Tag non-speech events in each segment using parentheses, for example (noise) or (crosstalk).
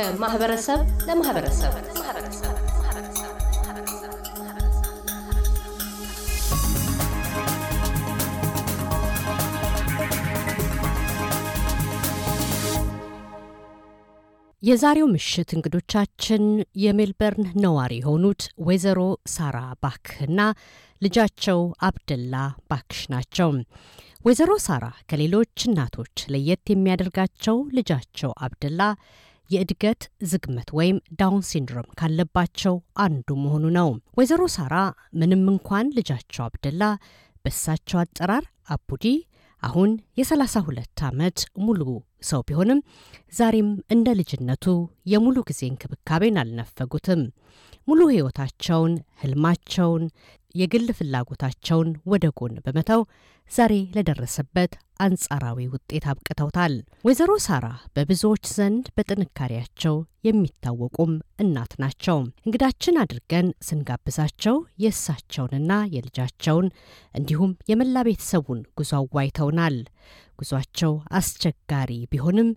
ከማህበረሰብ ለማህበረሰብ የዛሬው ምሽት እንግዶቻችን የሜልበርን ነዋሪ የሆኑት ወይዘሮ ሳራ ባክ ልጃቸው አብደላ ባክሽ ናቸው። ወይዘሮ ሳራ ከሌሎች እናቶች ለየት የሚያደርጋቸው ልጃቸው አብደላ የእድገት ዝግመት ወይም Down syndrome ካለባቸው አንዱ መሆኑ ነው። ወይዘሮ ሳራ ምንም እንኳን ልጃቸው አብደላ በሳቸው አጠራር አቡዲ አሁን የሰላሳ ሁለት ዓመት ሙሉ ሰው ቢሆንም ዛሬም እንደ ልጅነቱ የሙሉ ጊዜ እንክብካቤን አልነፈጉትም። ሙሉ ሕይወታቸውን፣ ህልማቸውን፣ የግል ፍላጎታቸውን ወደ ጎን በመተው ዛሬ ለደረሰበት አንጻራዊ ውጤት አብቅተውታል። ወይዘሮ ሳራ በብዙዎች ዘንድ በጥንካሬያቸው የሚታወቁም እናት ናቸው። እንግዳችን አድርገን ስንጋብዛቸው የእሳቸውንና የልጃቸውን እንዲሁም የመላ ቤተሰቡን ጉዞ አዋይተውናል። ጉዟቸው አስቸጋሪ ቢሆንም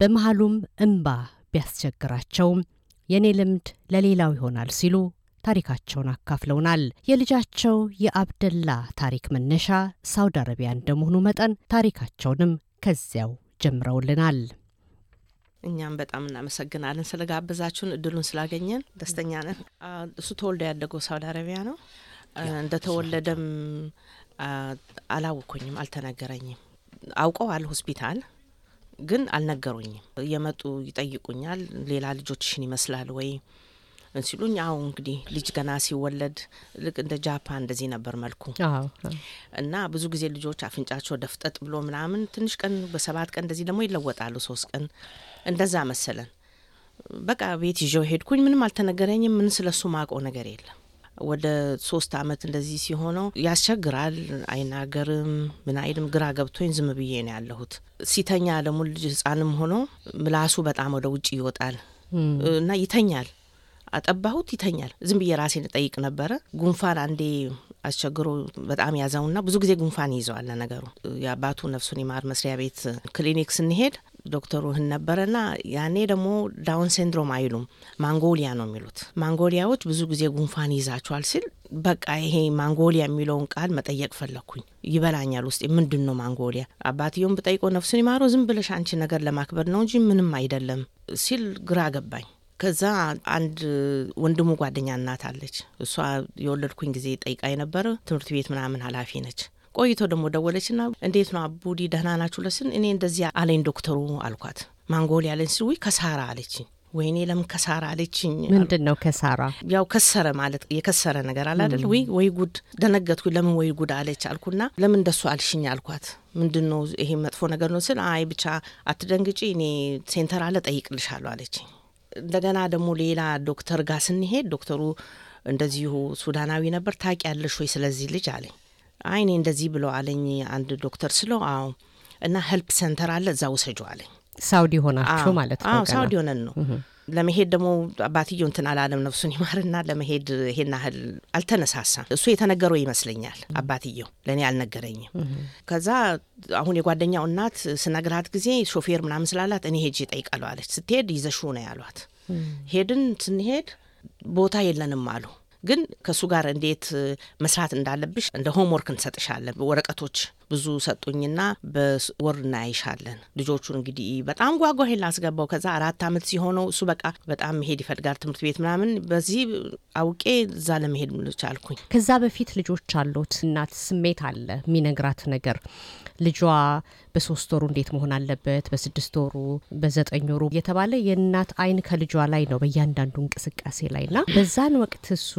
በመሃሉም እምባ ቢያስቸግራቸውም የእኔ ልምድ ለሌላው ይሆናል ሲሉ ታሪካቸውን አካፍለውናል። የልጃቸው የአብደላ ታሪክ መነሻ ሳውዲ አረቢያ እንደመሆኑ መጠን ታሪካቸውንም ከዚያው ጀምረውልናል። እኛም በጣም እናመሰግናለን ስለጋበዛችሁን፣ እድሉን ስላገኘን ደስተኛ ነን። እሱ ተወልዶ ያደገው ሳውዲ አረቢያ ነው። እንደተወለደም አላወኩኝም፣ አልተነገረኝም። አውቀዋል ሆስፒታል ግን አልነገሩኝም። እየመጡ ይጠይቁኛል። ሌላ ልጆችሽን ይመስላል ወይ ሲሉኝ፣ አሁ እንግዲህ ልጅ ገና ሲወለድ ልክ እንደ ጃፓን እንደዚህ ነበር መልኩ እና ብዙ ጊዜ ልጆች አፍንጫቸው ደፍጠጥ ብሎ ምናምን ትንሽ ቀን በሰባት ቀን እንደዚህ ደግሞ ይለወጣሉ። ሶስት ቀን እንደዛ መሰለን። በቃ ቤት ይዤው ሄድኩኝ። ምንም አልተነገረኝም። ምን ስለሱ ማውቀው ነገር የለም። ወደ ሶስት አመት እንደዚህ ሲሆነው ያስቸግራል። አይናገርም፣ ምን አይልም። ግራ ገብቶኝ ዝም ብዬ ነው ያለሁት። ሲተኛ ደግሞ ልጅ ህጻንም ሆኖ ምላሱ በጣም ወደ ውጭ ይወጣል እና ይተኛል። አጠባሁት፣ ይተኛል። ዝም ብዬ ራሴን እጠይቅ ነበረ። ጉንፋን አንዴ አስቸግሮ በጣም ያዘውና ብዙ ጊዜ ጉንፋን ይዘዋል። ነገሩ የአባቱ ነፍሱን ይማር መስሪያ ቤት ክሊኒክ ስንሄድ ዶክተሩ ህንድ ነበረና ያኔ ደግሞ Down syndrome አይሉም ማንጎሊያ ነው የሚሉት። ማንጎሊያዎች ብዙ ጊዜ ጉንፋን ይዛቸዋል ሲል በቃ ይሄ ማንጎሊያ የሚለውን ቃል መጠየቅ ፈለግኩኝ። ይበላኛል ውስጥ ምንድን ነው ማንጎሊያ? አባትየውን ብጠይቀው ነፍሱን ይማረው ዝም ብለሽ አንቺ ነገር ለማክበር ነው እንጂ ምንም አይደለም ሲል ግራ ገባኝ። ከዛ አንድ ወንድሙ ጓደኛ እናት አለች። እሷ የወለድኩኝ ጊዜ ጠይቃ የነበረ ትምህርት ቤት ምናምን ኃላፊ ነች። ቆይቶ ደግሞ ደወለችና እንዴት ነው አቡዲ ደህና ናችሁ ለስን እኔ እንደዚህ አለኝ ዶክተሩ አልኳት። ማንጎል ያለኝ ስል ውይ ከሳራ አለችኝ። ወይኔ ለምን ከሳራ አለችኝ። ምንድን ነው ከሳራ? ያው ከሰረ ማለት የከሰረ ነገር አለ አይደል? ወይ ወይ ጉድ ደነገጥኩኝ። ለምን ወይ ጉድ አለች አልኩና ለምን እንደሱ አልሽኝ አልኳት። ምንድን ነው ይሄ መጥፎ ነገር ነው ስል አይ ብቻ አትደንግጪ፣ እኔ center አለ ጠይቅልሻለሁ አለችኝ። እንደገና ደግሞ ሌላ ዶክተር ጋር ስንሄድ ዶክተሩ እንደዚሁ ሱዳናዊ ነበር። ታውቂያለሽ ወይ ስለዚህ ልጅ አለኝ። አይ እኔ እንደዚህ ብሎ አለኝ አንድ ዶክተር ስለው አዎ እና help center አለ እዛ ውሰጂው አለኝ። ሳውዲ ሆናችሁ ማለት ነው? ሳውዲ ሆነን ነው ለመሄድ ደግሞ አባትየው እንትን አላለም ነፍሱን ይማርና ለመሄድ ይሄን ያህል አልተነሳሳም። እሱ የተነገረው ይመስለኛል አባትየው ለእኔ አልነገረኝም። ከዛ አሁን የጓደኛው እናት ስነግራት ጊዜ ሾፌር ምናምን ስላላት እኔ ሄጅ እጠይቃለሁ አለች። ስትሄድ ይዘሹ ነው ያሏት። ሄድን። ስንሄድ ቦታ የለንም አሉ ግን ከእሱ ጋር እንዴት መስራት እንዳለብሽ እንደ homework እንሰጥሻለን ወረቀቶች ብዙ ሰጡኝና በወር እናያይሻለን። ልጆቹን እንግዲህ በጣም ጓጓ ላስገባው። ከዛ አራት አመት ሲሆነው እሱ በቃ በጣም መሄድ ይፈልጋል ትምህርት ቤት ምናምን። በዚህ አውቄ እዛ ለመሄድ ቻልኩኝ። ከዛ በፊት ልጆች አሉት እናት ስሜት አለ የሚነግራት ነገር ልጇ በሶስት ወሩ እንዴት መሆን አለበት፣ በስድስት ወሩ፣ በዘጠኝ ወሩ እየተባለ የእናት አይን ከልጇ ላይ ነው በእያንዳንዱ እንቅስቃሴ ላይ ና በዛን ወቅት እሱ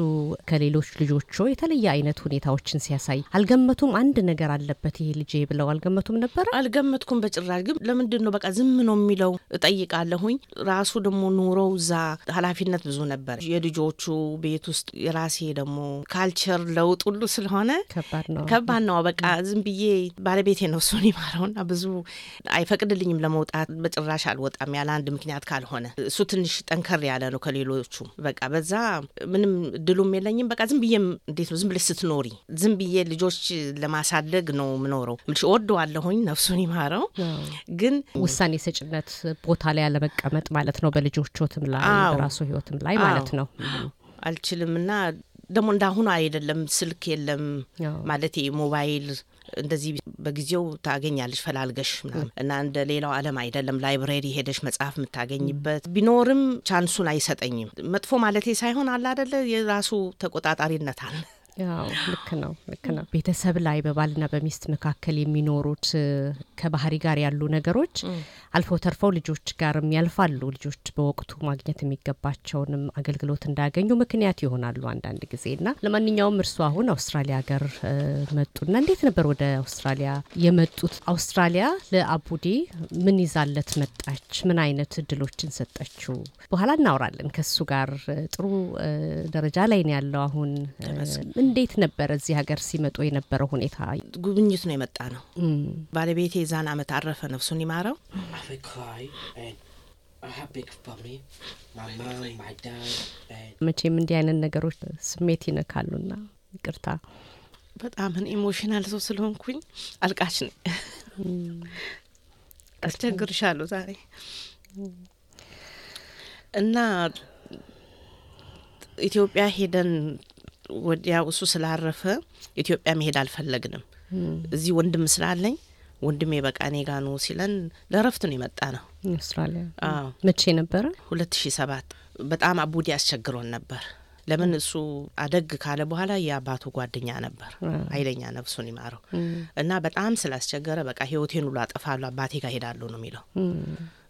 ከሌሎች ልጆቹ የተለየ አይነት ሁኔታዎችን ሲያሳይ አልገመቱም? አንድ ነገር አለበት ልጄ ብለው አልገመቱም ነበረ? አልገመትኩም በጭራሽ። ግን ለምንድን ነው በቃ ዝም ነው የሚለው እጠይቃለሁኝ። ራሱ ደግሞ ኑሮው እዛ ኃላፊነት ብዙ ነበር። የልጆቹ ቤት ውስጥ የራሴ ደግሞ ካልቸር ለውጥ ሁሉ ስለሆነ ከባድ ነው ከባድ ነው። በቃ ዝም ብዬ ባለቤቴ ነው እሱን ይማረውና ብዙ አይፈቅድልኝም ለመውጣት። በጭራሽ አልወጣም ያለ አንድ ምክንያት ካልሆነ። እሱ ትንሽ ጠንከር ያለ ነው ከሌሎቹ። በቃ በዛ ምንም ድሉም የለኝም። በቃ ዝም ብዬ እንዴት ነው ዝም ብለሽ ስትኖሪ ዝም ብዬ ልጆች ለማሳደግ ነው የምኖረው ምልሽ እወደዋለሁኝ፣ ነፍሱን ይማረው። ግን ውሳኔ ሰጭነት ቦታ ላይ ያለመቀመጥ ማለት ነው። በልጆቾትም ላይ በራሱ ህይወትም ላይ ማለት ነው። አልችልም እና ደግሞ እንዳሁኑ አይደለም፣ ስልክ የለም ማለት ሞባይል እንደዚህ በጊዜው ታገኛለሽ ፈላልገሽ ምናምን እና እንደ ሌላው ዓለም አይደለም። library ሄደሽ መጽሐፍ የምታገኝበት ቢኖርም chance ኡን አይሰጠኝም። መጥፎ ማለቴ ሳይሆን አለ አደለ የራሱ ተቆጣጣሪነት አለ። ያው ልክ ነው ልክ ነው። ቤተሰብ ላይ በባልና በሚስት መካከል የሚኖሩት ከባህሪ ጋር ያሉ ነገሮች አልፎ ተርፈው ልጆች ጋርም ያልፋሉ። ልጆች በወቅቱ ማግኘት የሚገባቸውንም አገልግሎት እንዳያገኙ ምክንያት ይሆናሉ አንዳንድ ጊዜ እና ለማንኛውም እርሱ አሁን አውስትራሊያ ሀገር መጡና እንዴት ነበር ወደ አውስትራሊያ የመጡት? አውስትራሊያ ለአቡዲ ምን ይዛለት መጣች? ምን አይነት እድሎችን ሰጠችው? በኋላ እናወራለን ከሱ ጋር ጥሩ ደረጃ ላይ ነው ያለው አሁን እንዴት ነበረ እዚህ ሀገር ሲመጡ የነበረው ሁኔታ? ጉብኝት ነው የመጣ ነው። ባለቤቴ የዛን አመት አረፈ፣ ነፍሱን ይማረው። መቼም እንዲህ አይነት ነገሮች ስሜት ይነካሉና ይቅርታ በጣም ኢሞሽናል ሰው ስለሆንኩኝ አልቃሽ ነኝ። አስቸግርሻለሁ ዛሬ እና ኢትዮጵያ ሄደን ወዲያው እሱ ስላረፈ ኢትዮጵያ መሄድ አልፈለግንም። እዚህ ወንድም ስላለኝ ወንድሜ በቃ እኔ ጋ ነው ሲለን ለእረፍት ነው የመጣ ነው። አውስትራሊያ መቼ ነበረ? ሁለት ሺ ሰባት በጣም አቡዲ አስቸግሮን ነበር። ለምን እሱ አደግ ካለ በኋላ የአባቱ ጓደኛ ነበር፣ ኃይለኛ ነፍሱን ይማረው እና በጣም ስላስቸገረ በቃ ህይወቴን ሁሉ አጠፋለሁ አባቴ ጋር ሄዳለሁ ነው የሚለው።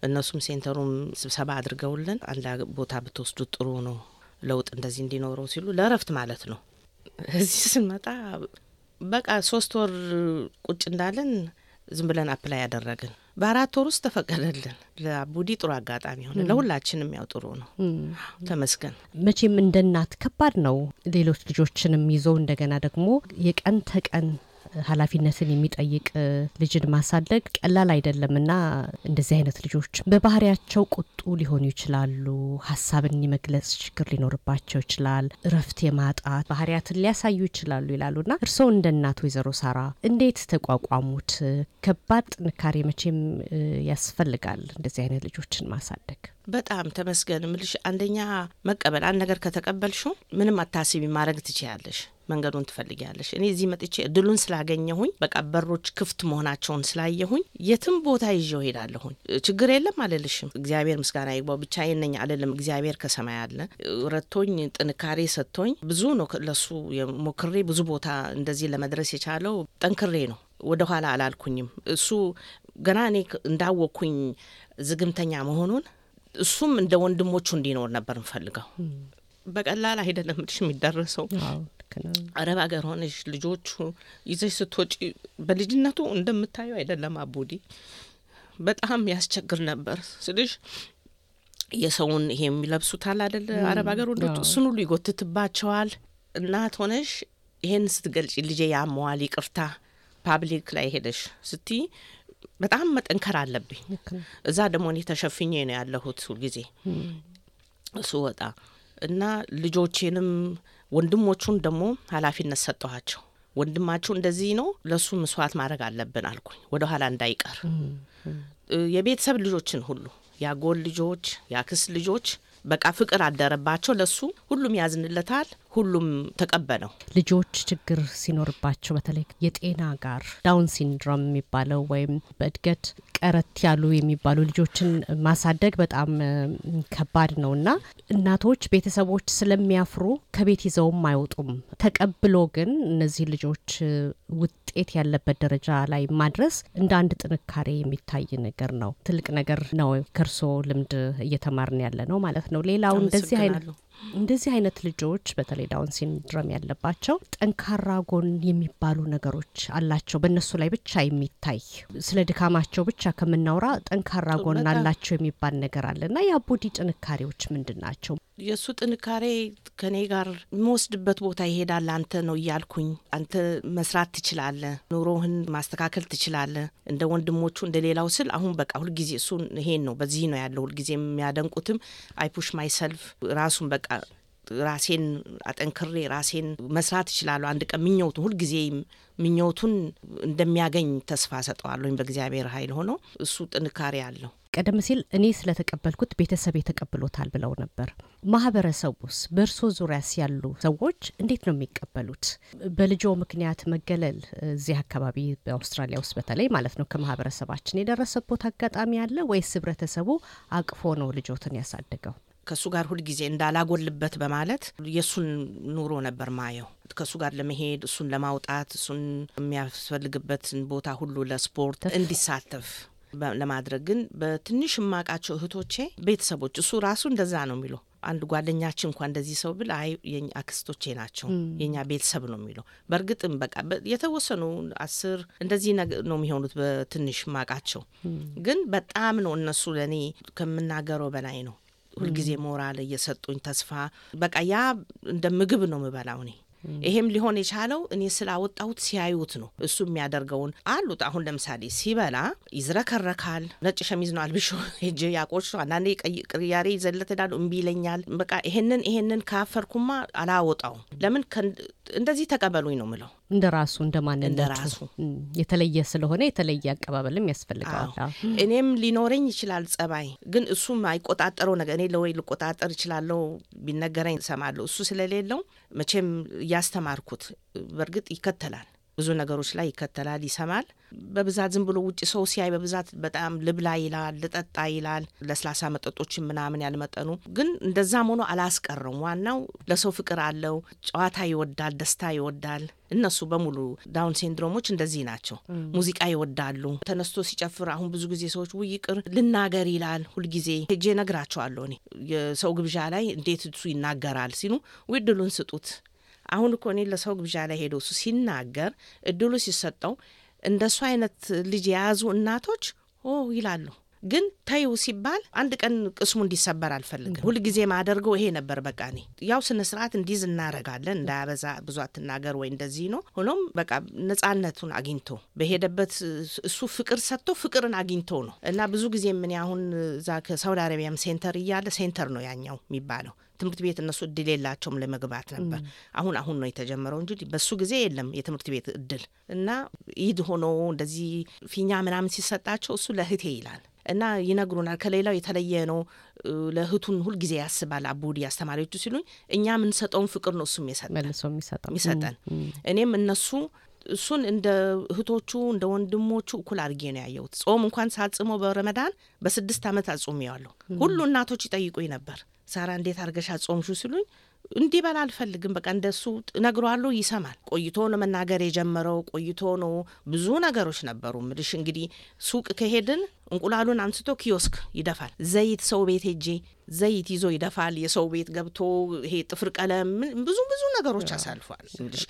እነሱም ሴንተሩም ስብሰባ አድርገውልን አንድ ቦታ ብትወስዱት ጥሩ ነው ለውጥ እንደዚህ እንዲኖረው ሲሉ ለእረፍት ማለት ነው። እዚህ ስንመጣ በቃ ሶስት ወር ቁጭ እንዳለን ዝም ብለን apply ያደረግን በአራት ወር ውስጥ ተፈቀደልን። ለአቡዲ ጥሩ አጋጣሚ ሆነ፣ ለሁላችንም ያው ጥሩ ነው። ተመስገን። መቼም እንደ እናት ከባድ ነው። ሌሎች ልጆችንም ይዞ እንደገና ደግሞ የቀን ተቀን ኃላፊነትን የሚጠይቅ ልጅን ማሳደግ ቀላል አይደለም እና እንደዚህ አይነት ልጆች በባህሪያቸው ቁጡ ሊሆኑ ይችላሉ። ሀሳብን የመግለጽ ችግር ሊኖርባቸው ይችላል። እረፍት የማጣት ባህሪያትን ሊያሳዩ ይችላሉ ይላሉና እርስዎ እንደ እናት ወይዘሮ ሳራ እንዴት ተቋቋሙት? ከባድ ጥንካሬ መቼም ያስፈልጋል እንደዚህ አይነት ልጆችን ማሳደግ። በጣም ተመስገን ምልሽ፣ አንደኛ መቀበል። አንድ ነገር ከተቀበልሽው ምንም አታስቢ፣ ማድረግ ትችያለሽ፣ መንገዱን ትፈልጊያለሽ። እኔ እዚህ መጥቼ እድሉን ስላገኘሁኝ በቃ በሮች ክፍት መሆናቸውን ስላየሁኝ የትም ቦታ ይዤው ሄዳለሁኝ። ችግር የለም አልልሽም። እግዚአብሔር ምስጋና ይግባው። ብቻዬን ነኝ አልልም። እግዚአብሔር ከሰማይ አለ ረቶኝ፣ ጥንካሬ ሰጥቶኝ ብዙ ነው ለሱ ሞክሬ ብዙ ቦታ እንደዚህ ለመድረስ የቻለው ጠንክሬ ነው። ወደ ኋላ አላልኩኝም። እሱ ገና እኔ እንዳወቅኩኝ ዝግምተኛ መሆኑን እሱም እንደ ወንድሞቹ እንዲኖር ነበር እንፈልገው። በቀላል አይደለም ልሽ የሚደረሰው አረብ ሀገር ሆነሽ ልጆቹ ይዘሽ ስትወጪ በልጅነቱ እንደምታየው አይደለም። አቡዲ በጣም ያስቸግር ነበር ስልሽ የሰውን ይሄ የሚለብሱታል አደለ አረብ ሀገር ወንዶች እሱን ሁሉ ይጎትትባቸዋል። እናት ሆነሽ ይሄን ስትገልጪ ልጄ ያመዋል ይቅርታ ፓብሊክ ላይ ሄደሽ ስቲ በጣም መጠንከር አለብኝ። እዛ ደግሞ እኔ ተሸፍኜ ነው ያለሁት ሁልጊዜ እሱ ወጣ እና ልጆቼንም ወንድሞቹን ደግሞ ኃላፊነት ሰጠኋቸው። ወንድማችሁ እንደዚህ ነው፣ ለእሱ መስዋዕት ማድረግ አለብን አልኩኝ፣ ወደ ኋላ እንዳይቀር የቤተሰብ ልጆችን ሁሉ የአጎት ልጆች፣ የአክስት ልጆች በቃ ፍቅር አደረባቸው ለሱ። ሁሉም ያዝንለታል፣ ሁሉም ተቀበለው። ልጆች ችግር ሲኖርባቸው በተለይ የጤና ጋር Down syndrome የሚባለው ወይም በእድገት ቀረት ያሉ የሚባሉ ልጆችን ማሳደግ በጣም ከባድ ነው እና እናቶች፣ ቤተሰቦች ስለሚያፍሩ ከቤት ይዘውም አይወጡም። ተቀብሎ ግን እነዚህ ልጆች ውጤት ያለበት ደረጃ ላይ ማድረስ እንደ አንድ ጥንካሬ የሚታይ ነገር ነው። ትልቅ ነገር ነው። ከእርሶ ልምድ እየተማርን ያለ ነው ማለት ነው። ሌላው እንደዚህ አይነት እንደዚህ አይነት ልጆች በተለይ Down syndrome ያለባቸው ጠንካራ ጎን የሚባሉ ነገሮች አላቸው። በእነሱ ላይ ብቻ የሚታይ ስለ ድካማቸው ብቻ ከምናወራ ጠንካራ ጎን አላቸው የሚባል ነገር አለ እና የአቡዲ ጥንካሬዎች ምንድን ናቸው? የእሱ ጥንካሬ ከኔ ጋር የምወስድበት ቦታ ይሄዳል። አንተ ነው እያልኩኝ አንተ መስራት ትችላለህ፣ ኑሮህን ማስተካከል ትችላለህ፣ እንደ ወንድሞቹ እንደ ሌላው ስል አሁን በቃ ሁልጊዜ እሱን ይሄን ነው በዚህ ነው ያለው። ሁልጊዜ የሚያደንቁትም አይፑሽ ማይሰልፍ ራሱን በቃ ራሴን አጠንክሬ ራሴን መስራት እችላለሁ። አንድ ቀን ምኞቱን ሁልጊዜ ምኞቱን እንደሚያገኝ ተስፋ ሰጠዋለሁኝ በእግዚአብሔር ኃይል ሆኖ እሱ ጥንካሬ አለው። ቀደም ሲል እኔ ስለተቀበልኩት ቤተሰብ ተቀብሎታል ብለው ነበር። ማህበረሰቡስ በእርሶ ዙሪያስ ያሉ ሰዎች እንዴት ነው የሚቀበሉት? በልጆ ምክንያት መገለል እዚህ አካባቢ በአውስትራሊያ ውስጥ በተለይ ማለት ነው ከማህበረሰባችን የደረሰቦት አጋጣሚ አለ ወይስ ህብረተሰቡ አቅፎ ነው ልጆትን ያሳደገው? ከእሱ ጋር ሁልጊዜ እንዳላጎልበት በማለት የእሱን ኑሮ ነበር ማየው። ከእሱ ጋር ለመሄድ እሱን ለማውጣት እሱን የሚያስፈልግበትን ቦታ ሁሉ ለስፖርት እንዲሳተፍ ለማድረግ ግን በትንሽ የማውቃቸው እህቶቼ ቤተሰቦች እሱ ራሱ እንደዛ ነው የሚለው። አንድ ጓደኛችን እንኳ እንደዚህ ሰው ብል አይ የኛ አክስቶቼ ናቸው የኛ ቤተሰብ ነው የሚለው። በእርግጥም በቃ የተወሰኑ አስር እንደዚህ ነው የሚሆኑት በትንሽ ማቃቸው፣ ግን በጣም ነው እነሱ ለእኔ ከምናገረው በላይ ነው። ሁልጊዜ ሞራል እየሰጡኝ ተስፋ በቃ ያ እንደ ምግብ ነው ምበላው እኔ ይሄም ሊሆን የቻለው እኔ ስላወጣሁት ሲያዩት ነው። እሱ የሚያደርገውን አሉት። አሁን ለምሳሌ ሲበላ ይዝረከረካል። ነጭ ሸሚዝ ነው አልብሾ (laughs) ሄጄ ያቆሽ አንዳንዴ ቅያሬ ይዘለት ዳሉ እምቢ ይለኛል። በቃ ይሄንን ይሄንን ካፈርኩማ አላወጣው። ለምን እንደዚህ ተቀበሉኝ ነው ምለው። እንደ ራሱ እንደ ማንነቱ የተለየ ስለሆነ የተለየ አቀባበልም ያስፈልገዋል። እኔም ሊኖረኝ ይችላል ጸባይ፣ ግን እሱም አይቆጣጠረው ነገር እኔ ለወይ ልቆጣጠር እችላለሁ ቢነገረኝ እሰማለሁ። እሱ ስለሌለው መቼም እያስተማርኩት በእርግጥ ይከተላል ብዙ ነገሮች ላይ ይከተላል፣ ይሰማል። በብዛት ዝም ብሎ ውጭ ሰው ሲያይ በብዛት በጣም ልብላ ይላል፣ ልጠጣ ይላል። ለስላሳ መጠጦችን ምናምን ያልመጠኑ ግን እንደዛም ሆኖ አላስቀረም። ዋናው ለሰው ፍቅር አለው፣ ጨዋታ ይወዳል፣ ደስታ ይወዳል። እነሱ በሙሉ Down syndrome ኦች እንደዚህ ናቸው። ሙዚቃ ይወዳሉ። ተነስቶ ሲጨፍር አሁን ብዙ ጊዜ ሰዎች ውይ ይቅር ልናገር ይላል። ሁልጊዜ ሄጄ ነግራቸዋለሁ እኔ የሰው ግብዣ ላይ እንዴት እሱ ይናገራል ሲሉ ውይ እድሉን ስጡት አሁን እኮ እኔ ለሰው ግብዣ ላይ ሄደው እሱ ሲናገር እድሉ ሲሰጠው እንደሱ አይነት ልጅ የያዙ እናቶች ኦ ይላሉ። ግን ተይው ሲባል አንድ ቀን ቅስሙ እንዲሰበር አልፈልግም። ሁልጊዜ ማደርገው ይሄ ነበር። በቃ እኔ ያው ስነ ስርዓት እንዲይዝ እናረጋለን፣ እንዳያበዛ ብዙ አትናገር ወይ እንደዚህ ነው። ሆኖም በቃ ነጻነቱን አግኝቶ በሄደበት እሱ ፍቅር ሰጥቶ ፍቅርን አግኝቶ ነው እና ብዙ ጊዜ ምን አሁን እዛ ከሳውዲ አረቢያም center እያለ center ነው ያኛው የሚባለው ትምህርት ቤት እነሱ እድል የላቸውም ለመግባት ነበር። አሁን አሁን ነው የተጀመረው እንጂ በሱ ጊዜ የለም የትምህርት ቤት እድል እና ኢድ ሆኖ እንደዚህ ፊኛ ምናምን ሲሰጣቸው እሱ ለእህቴ ይላል እና ይነግሩናል። ከሌላው የተለየ ነው። ለእህቱን ሁልጊዜ ያስባል። አቡዲ አስተማሪዎቹ ሲሉኝ እኛ የምንሰጠውን ፍቅር ነው የሚሰጠው የሚሰጠን እኔም እነሱ እሱን እንደ እህቶቹ እንደ ወንድሞቹ እኩል አድርጌ ነው ያየሁት። ጾም እንኳን ሳጽሞ በረመዳን በስድስት ዓመት አጾሜዋለሁ። ሁሉ እናቶች ይጠይቁኝ ነበር ሳራ እንዴት አርገሻ ጾምሹ ሲሉኝ እንዲበላ አልፈልግም። በቃ እንደሱ እነግረዋለሁ፣ ይሰማል። ቆይቶ ነው መናገር የጀመረው። ቆይቶ ነው ብዙ ነገሮች ነበሩ ምልሽ እንግዲህ ሱቅ ከሄድን እንቁላሉን አንስቶ ኪዮስክ ይደፋል። ዘይት ሰው ቤት ሄጄ ዘይት ይዞ ይደፋል። የሰው ቤት ገብቶ ይሄ ጥፍር ቀለም ብዙ ብዙ ነገሮች አሳልፏል። ምልሽ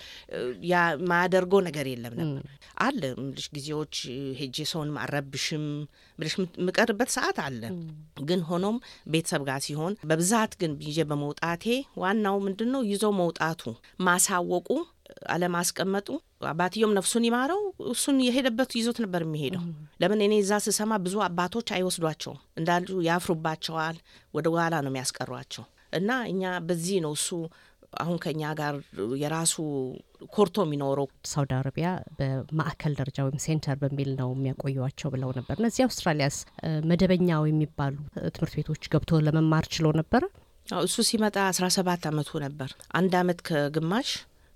ያ ማያደርገው ነገር የለም ነበር አለ ምልሽ ጊዜዎች ሄጄ ሰውን አረብሽም ምልሽ የምቀርበት ሰዓት አለ። ግን ሆኖም ቤተሰብ ጋር ሲሆን በብዛት ግን ይዤ በመውጣቴ ዋናው ምንድን ነው ይዞ መውጣቱ ማሳወቁ አለማስቀመጡ አባትየውም ነፍሱን ይማረው እሱን የሄደበት ይዞት ነበር የሚሄደው። ለምን እኔ እዛ ስሰማ ብዙ አባቶች አይወስዷቸውም እንዳሉ ያፍሩባቸዋል፣ ወደ ኋላ ነው የሚያስቀሯቸው። እና እኛ በዚህ ነው እሱ አሁን ከኛ ጋር የራሱ ኮርቶ የሚኖረው ሳውዲ አረቢያ በማዕከል ደረጃ ወይም center በሚል ነው የሚያቆዩቸው ብለው ነበር። እነዚህ አውስትራሊያስ መደበኛው የሚባሉ ትምህርት ቤቶች ገብቶ ለመማር ችሎ ነበረ? እሱ ሲመጣ አስራ ሰባት አመቱ ነበር። አንድ አመት ከግማሽ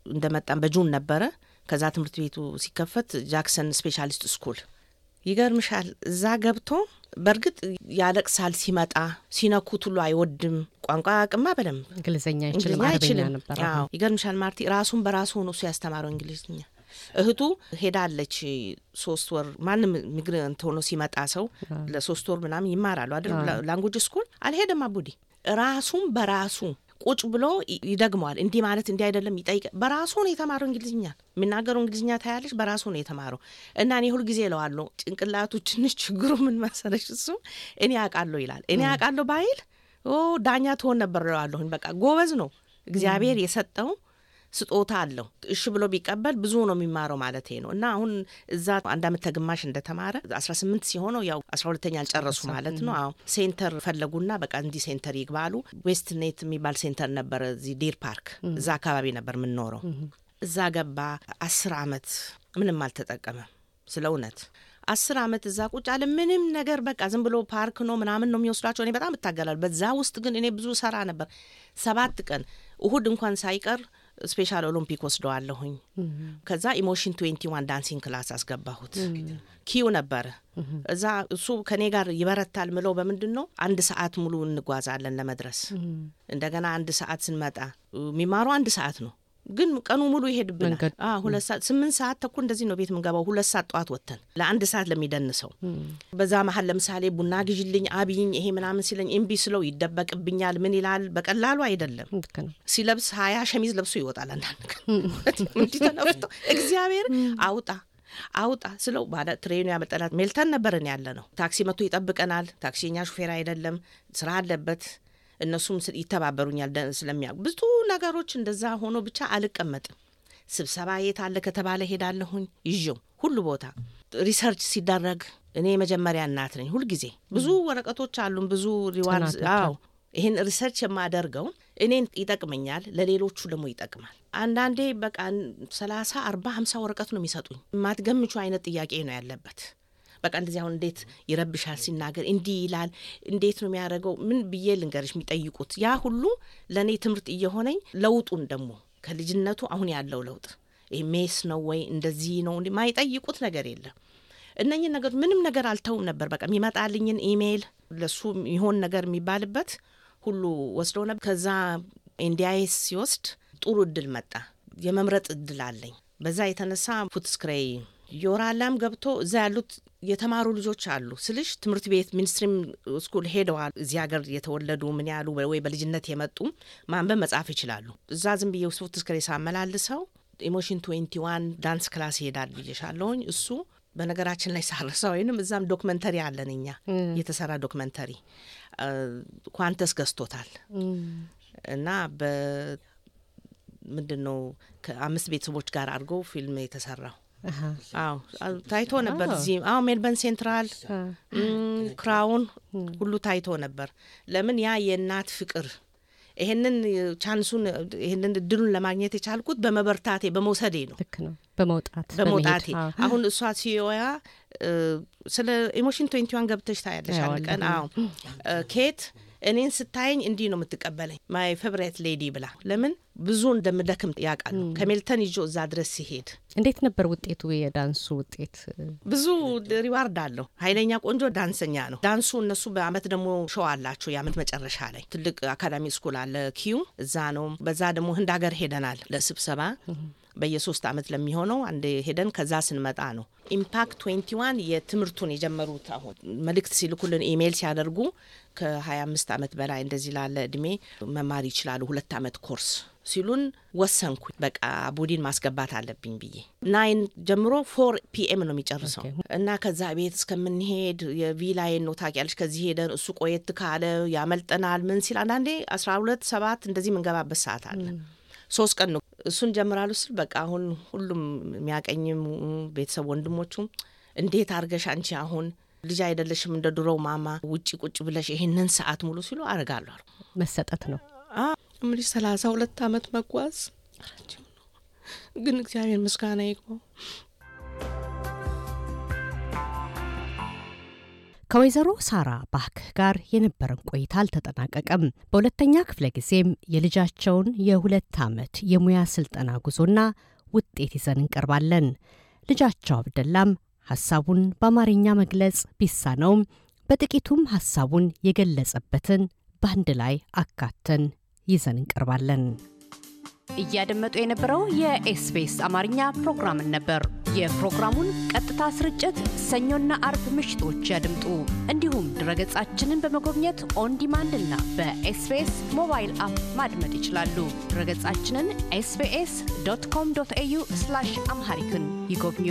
እንደመጣም በ June ነበረ። ከዛ ትምህርት ቤቱ ሲከፈት Jackson Specialist School። ይገርምሻል፣ እዛ ገብቶ በእርግጥ ያለቅሳል ሲመጣ፣ ሲነኩት ሁሉ አይወድም። ቋንቋ አቅማ በደንብ እንግሊዝኛ አይችልም፣ ነበር። ይገርምሻል ማርቲ ራሱን በራሱ ሆኖ እሱ ያስተማረው እንግሊዝኛ። እህቱ ሄዳለች ሶስት ወር ማንም migrant ሆኖ ሲመጣ ሰው ለሶስት ወር ምናምን ይማራሉ አይደል? ላንጉጅ ስኩል? አልሄደም አቡዲ። ራሱን በራሱ ቁጭ ብሎ ይደግመዋል። እንዲህ ማለት እንዲህ አይደለም ይጠይቀ በራሱ ነው የተማረው እንግሊዝኛ የሚናገረው እንግሊዝኛ ታያለች። በራሱ ነው የተማረው እና እኔ ሁልጊዜ እለዋለሁ ጭንቅላቱ ትንሽ (laughs) ችግሩ ምን መሰለሽ እሱ እኔ አውቃለሁ ይላል። እኔ አውቃለሁ ባይል ዳኛ ትሆን ነበር እለዋለሁኝ። በቃ ጎበዝ ነው እግዚአብሔር የሰጠው ስጦታ አለው። እሺ ብሎ ቢቀበል ብዙ ነው የሚማረው ማለት ነው። እና አሁን እዛ አንድ አመት ተግማሽ እንደተማረ አስራ ስምንት ሲሆነው ያው አስራ ሁለተኛ አልጨረሱ ማለት ነው። አዎ centre ፈለጉና በቃ እንዲህ centre ይግባሉ። ዌስት ኔት የሚባል centre ነበረ እዚህ ዲር ፓርክ፣ እዛ አካባቢ ነበር የምንኖረው። እዛ ገባ። አስር አመት ምንም አልተጠቀመም ስለ እውነት አስር አመት እዛ ቁጭ አለ። ምንም ነገር በቃ ዝም ብሎ ፓርክ ነው ምናምን ነው የሚወስዷቸው። እኔ በጣም እታገላለሁ። በዛ ውስጥ ግን እኔ ብዙ ሰራ ነበር። ሰባት ቀን እሁድ እንኳን ሳይቀር Special Olympic ወስደዋለሁኝ። ከዛ Emotion Twenty One dancing class አስገባሁት። ኪዩ ነበረ እዛ እሱ ከኔ ጋር ይበረታል ምለው በምንድን ነው አንድ ሰዓት ሙሉ እንጓዛለን ለመድረስ። እንደገና አንድ ሰዓት ስንመጣ የሚማሩ አንድ ሰዓት ነው ግን ቀኑ ሙሉ ይሄድብናል። ሁለት ሰዓት ስምንት ሰዓት ተኩል እንደዚህ ነው ቤት ምንገባው። ሁለት ሰዓት ጠዋት ወጥተን ለአንድ ሰዓት ለሚደንሰው በዛ መሀል ለምሳሌ ቡና ግዥልኝ አብይኝ ይሄ ምናምን ሲለኝ እምቢ ስለው ይደበቅብኛል። ምን ይላል? በቀላሉ አይደለም። ሲለብስ ሀያ ሸሚዝ ለብሶ ይወጣል። አንዳንድ እንዲህ ተነፍቶ እግዚአብሔር አውጣ አውጣ ስለው ባለ ትሬኑ ያመጠላት ሜልተን ነበርን ያለ ነው። ታክሲ መጥቶ ይጠብቀናል። ታክሲ የኛ ሹፌር አይደለም፣ ስራ አለበት። እነሱም ይተባበሩኛል ስለሚያውቁ ብዙ ነገሮች እንደዛ ሆኖ ብቻ አልቀመጥም። ስብሰባ የት አለ ከተባለ ሄዳለሁኝ ይዤው ሁሉ ቦታ ሪሰርች ሲደረግ እኔ የመጀመሪያ እናት ነኝ። ሁልጊዜ ብዙ ወረቀቶች አሉን ብዙ reward አዎ ይህን research የማደርገው እኔን ይጠቅመኛል፣ ለሌሎቹ ደግሞ ይጠቅማል። አንዳንዴ በቃ ሰላሳ አርባ ሀምሳ ወረቀት ነው የሚሰጡኝ። የማትገምቹ አይነት ጥያቄ ነው ያለበት። በቃ እንደዚህ አሁን እንዴት ይረብሻል ሲናገር እንዲህ ይላል፣ እንዴት ነው የሚያደርገው? ምን ብዬ ልንገርሽ የሚጠይቁት ያ ሁሉ ለእኔ ትምህርት እየሆነኝ ለውጡን ደግሞ ከልጅነቱ አሁን ያለው ለውጥ ሜስ ነው ወይ እንደዚህ ነው ማይጠይቁት ነገር የለም። እነኝን ነገሮች ምንም ነገር አልተውም ነበር። በቃ የሚመጣልኝን ኢሜይል ለሱ የሚሆን ነገር የሚባልበት ሁሉ ወስደው ነበር። ከዛ NDIS ሲወስድ ጥሩ እድል መጣ። የመምረጥ እድል አለኝ። በዛ የተነሳ ፉትስክሬይ ዮራላም ገብቶ እዛ ያሉት የተማሩ ልጆች አሉ ስልሽ ትምህርት ቤት mainstream school ሄደዋል። እዚህ ሀገር የተወለዱ ምን ያሉ ወይ በልጅነት የመጡ ማንበብ መጻፍ ይችላሉ። እዛ ዝም ብዬ ፉትስክሬይ ሳመላልሰው Emotion Twenty One dance class ይሄዳል ብዬሻለሁኝ። እሱ በነገራችን ላይ ሳረሳ ወይንም እዛም documentary አለን እኛ የተሰራ documentary Qantas ገዝቶታል እና በ ምንድን ነው ከአምስት ቤተሰቦች ጋር አድርጎ ፊልም የተሰራው አዎ ታይቶ ነበር እዚህ አዎ ሜልበርን ሴንትራል ክራውን ሁሉ ታይቶ ነበር። ለምን ያ የእናት ፍቅር? ይሄንን chance ኡን ይሄንን እድሉን ለማግኘት የቻልኩት በመበርታቴ በመውሰዴ ነው። ልክ ነው። በመውጣት በመውጣቴ። አሁን እሷ ሲዮያ ስለ Emotion Twenty One ገብተሽ ታያለሽ አንድ ቀን። አዎ። ኬት እኔን ስታየኝ እንዲህ ነው የምትቀበለኝ? My favorite lady ብላ። ለምን? ብዙ እንደምደክም ያውቃሉ። ከሜልተን ይዞ እዛ ድረስ ሲሄድ እንዴት ነበር ውጤቱ? የዳንሱ ውጤት? ብዙ reward አለው። ኃይለኛ ቆንጆ ዳንሰኛ ነው። ዳንሱ እነሱ በአመት ደግሞ show አላቸው። የአመት መጨረሻ ላይ ትልቅ academy school አለ ኪዩ። እዛ ነው። በዛ ደግሞ ህንድ ሀገር ሄደናል ለስብሰባ። በየሶስት አመት ለሚሆነው አንድ ሄደን ከዛ ስንመጣ ነው። Impact Twenty One የትምህርቱን የጀመሩት አሁን መልእክት ሲልኩልን ኢሜይል ሲያደርጉ ከ25 አመት በላይ እንደዚህ ላለ እድሜ መማር ይችላሉ ሁለት አመት ኮርስ ሲሉን ወሰንኩ። በቃ ቡዲን ማስገባት አለብኝ ብዬ nine ጀምሮ four pm ነው የሚጨርሰው እና ከዛ ቤት እስከምንሄድ የቪላይን ነው ታውቂያለሽ። ከዚህ ሄደን እሱ ቆየት ካለ ያመልጠናል ምን ሲል አንዳንዴ አስራ ሁለት ሰባት እንደዚህ የምንገባበት ሰዓት አለ። ሶስት ቀን ነው እሱን ጀምራሉ ስል በቃ አሁን ሁሉም የሚያቀኝም ቤተሰብ ወንድሞቹም እንዴት አርገሽ አንቺ አሁን ልጅ አይደለሽም እንደ ድሮው ማማ ውጭ ቁጭ ብለሽ ይህንን ሰዓት ሙሉ ሲሉ አረጋለሁ መሰጠት ነው። ምልሽ ሰላሳ ሁለት አመት መጓዝ ረጅም ነው፣ ግን እግዚአብሔር ምስጋና ይግባው። ከወይዘሮ ሳራ ባክ ጋር የነበረን ቆይታ አልተጠናቀቀም። በሁለተኛ ክፍለ ጊዜም የልጃቸውን የሁለት ዓመት የሙያ ስልጠና ጉዞና ውጤት ይዘን እንቀርባለን። ልጃቸው አብደላም ሐሳቡን በአማርኛ መግለጽ ቢሳነውም በጥቂቱም ሐሳቡን የገለጸበትን በአንድ ላይ አካተን ይዘን እንቀርባለን። እያደመጡ የነበረው የ SBS አማርኛ ፕሮግራምን ነበር። የፕሮግራሙን ቀጥታ ስርጭት ሰኞና አርብ ምሽቶች ያድምጡ። እንዲሁም ድረገጻችንን በመጎብኘት on demand እና በ SBS ሞባይል app ማድመጥ ይችላሉ። ድረገጻችንን SBS dot com dot au Amharic ን ይጎብኙ።